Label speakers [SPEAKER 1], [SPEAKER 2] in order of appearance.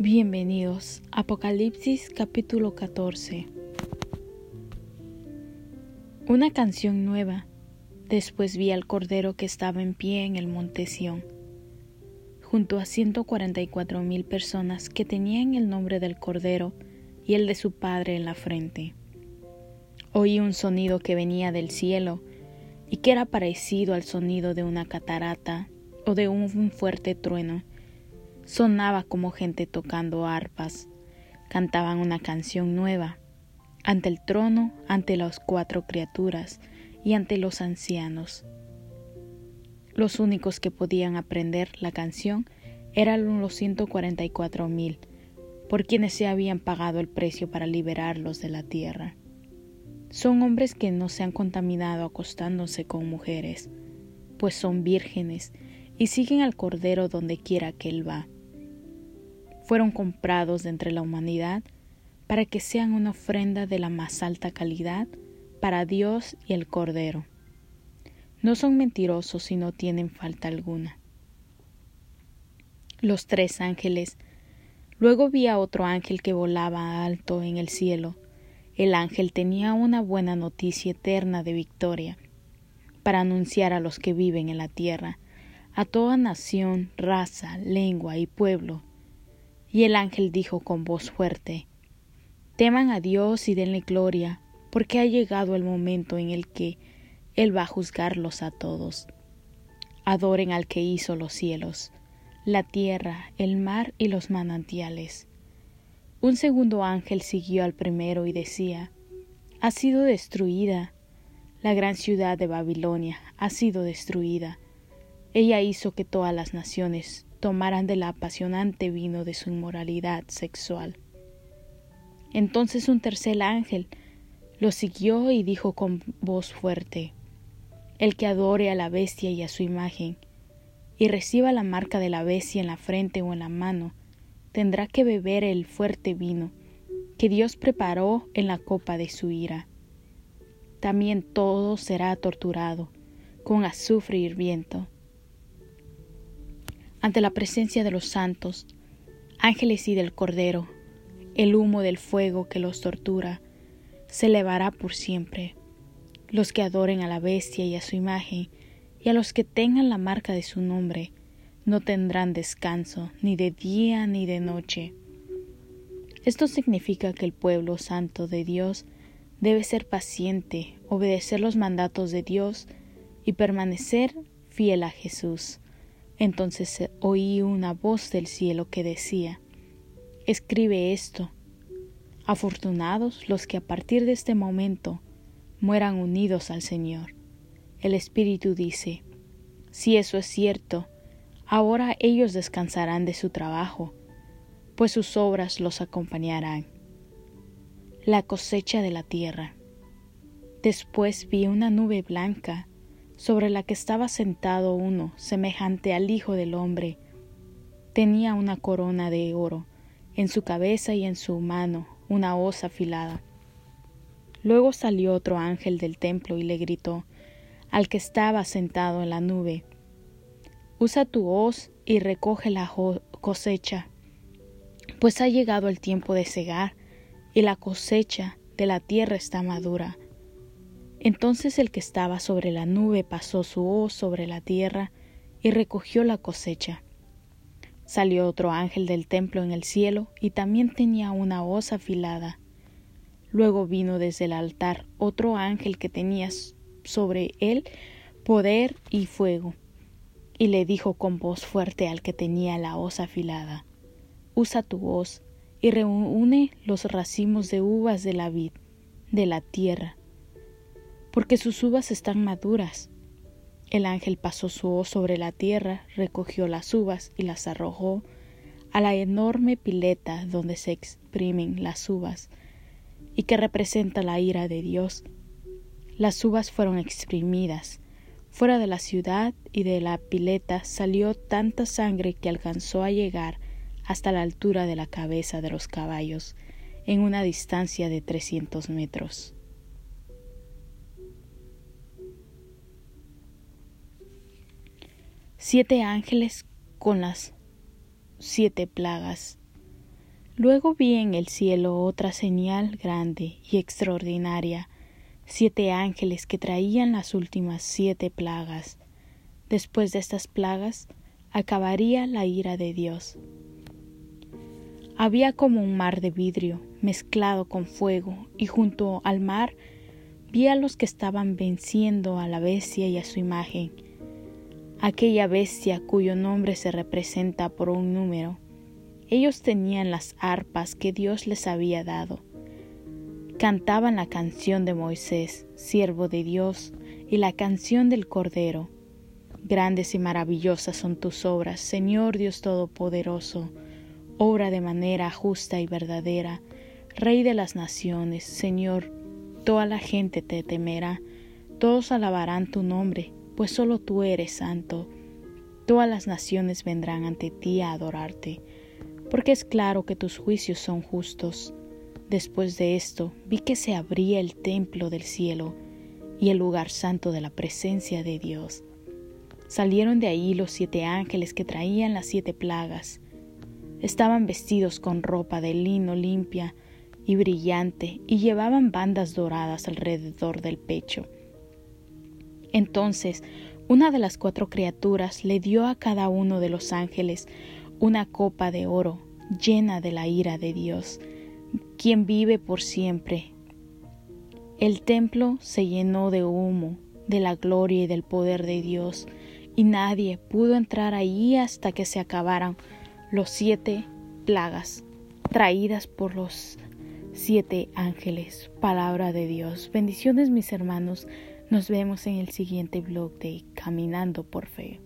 [SPEAKER 1] Bienvenidos. Apocalipsis capítulo 14. Una canción nueva. Después vi al Cordero que estaba en pie en el monte Sión, junto a ciento cuarenta y cuatro mil personas que tenían el nombre del Cordero y el de su Padre en la frente. Oí un sonido que venía del cielo y que era parecido al sonido de una catarata o de un fuerte trueno Sonaba como gente tocando arpas. Cantaban una canción nueva. Ante el trono, ante las cuatro criaturas y ante los ancianos. Los únicos que podían aprender la canción eran los 144 mil, por quienes se habían pagado el precio para liberarlos de la tierra. Son hombres que no se han contaminado acostándose con mujeres, pues son vírgenes y siguen al Cordero donde quiera que él va fueron comprados de entre la humanidad para que sean una ofrenda de la más alta calidad para Dios y el Cordero. No son mentirosos y no tienen falta alguna. Los tres ángeles. Luego vi a otro ángel que volaba alto en el cielo. El ángel tenía una buena noticia eterna de victoria para anunciar a los que viven en la tierra, a toda nación, raza, lengua y pueblo, y el ángel dijo con voz fuerte, Teman a Dios y denle gloria, porque ha llegado el momento en el que Él va a juzgarlos a todos. Adoren al que hizo los cielos, la tierra, el mar y los manantiales. Un segundo ángel siguió al primero y decía, Ha sido destruida. La gran ciudad de Babilonia ha sido destruida. Ella hizo que todas las naciones tomaran del apasionante vino de su inmoralidad sexual. Entonces un tercer ángel lo siguió y dijo con voz fuerte, El que adore a la bestia y a su imagen, y reciba la marca de la bestia en la frente o en la mano, tendrá que beber el fuerte vino que Dios preparó en la copa de su ira. También todo será torturado con azufre hirviento ante la presencia de los santos, ángeles y del Cordero, el humo del fuego que los tortura se elevará por siempre. Los que adoren a la bestia y a su imagen, y a los que tengan la marca de su nombre, no tendrán descanso ni de día ni de noche. Esto significa que el pueblo santo de Dios debe ser paciente, obedecer los mandatos de Dios y permanecer fiel a Jesús. Entonces oí una voz del cielo que decía, Escribe esto. Afortunados los que a partir de este momento mueran unidos al Señor. El Espíritu dice, Si eso es cierto, ahora ellos descansarán de su trabajo, pues sus obras los acompañarán. La cosecha de la tierra. Después vi una nube blanca sobre la que estaba sentado uno semejante al Hijo del Hombre. Tenía una corona de oro en su cabeza y en su mano una hoz afilada. Luego salió otro ángel del templo y le gritó al que estaba sentado en la nube, Usa tu hoz y recoge la cosecha, pues ha llegado el tiempo de cegar y la cosecha de la tierra está madura. Entonces el que estaba sobre la nube pasó su hoz sobre la tierra y recogió la cosecha. Salió otro ángel del templo en el cielo y también tenía una hoz afilada. Luego vino desde el altar otro ángel que tenía sobre él poder y fuego, y le dijo con voz fuerte al que tenía la hoz afilada, Usa tu hoz y reúne los racimos de uvas de la vid, de la tierra, porque sus uvas están maduras. El ángel pasó su hoz sobre la tierra, recogió las uvas y las arrojó a la enorme pileta donde se exprimen las uvas y que representa la ira de Dios. Las uvas fueron exprimidas. Fuera de la ciudad y de la pileta salió tanta sangre que alcanzó a llegar hasta la altura de la cabeza de los caballos, en una distancia de trescientos metros. Siete ángeles con las siete plagas. Luego vi en el cielo otra señal grande y extraordinaria, siete ángeles que traían las últimas siete plagas. Después de estas plagas acabaría la ira de Dios. Había como un mar de vidrio mezclado con fuego, y junto al mar vi a los que estaban venciendo a la bestia y a su imagen, aquella bestia cuyo nombre se representa por un número ellos tenían las arpas que Dios les había dado. Cantaban la canción de Moisés, siervo de Dios, y la canción del Cordero. Grandes y maravillosas son tus obras, Señor Dios Todopoderoso, obra de manera justa y verdadera, Rey de las naciones, Señor, toda la gente te temerá, todos alabarán tu nombre, pues solo tú eres santo. Todas las naciones vendrán ante ti a adorarte porque es claro que tus juicios son justos. Después de esto vi que se abría el templo del cielo y el lugar santo de la presencia de Dios. Salieron de ahí los siete ángeles que traían las siete plagas. Estaban vestidos con ropa de lino limpia y brillante y llevaban bandas doradas alrededor del pecho. Entonces una de las cuatro criaturas le dio a cada uno de los ángeles una copa de oro llena de la ira de Dios, quien vive por siempre. El templo se llenó de humo, de la gloria y del poder de Dios, y nadie pudo entrar allí hasta que se acabaran los siete plagas traídas por los siete ángeles. Palabra de Dios. Bendiciones mis hermanos. Nos vemos en el siguiente blog de Caminando por Fe.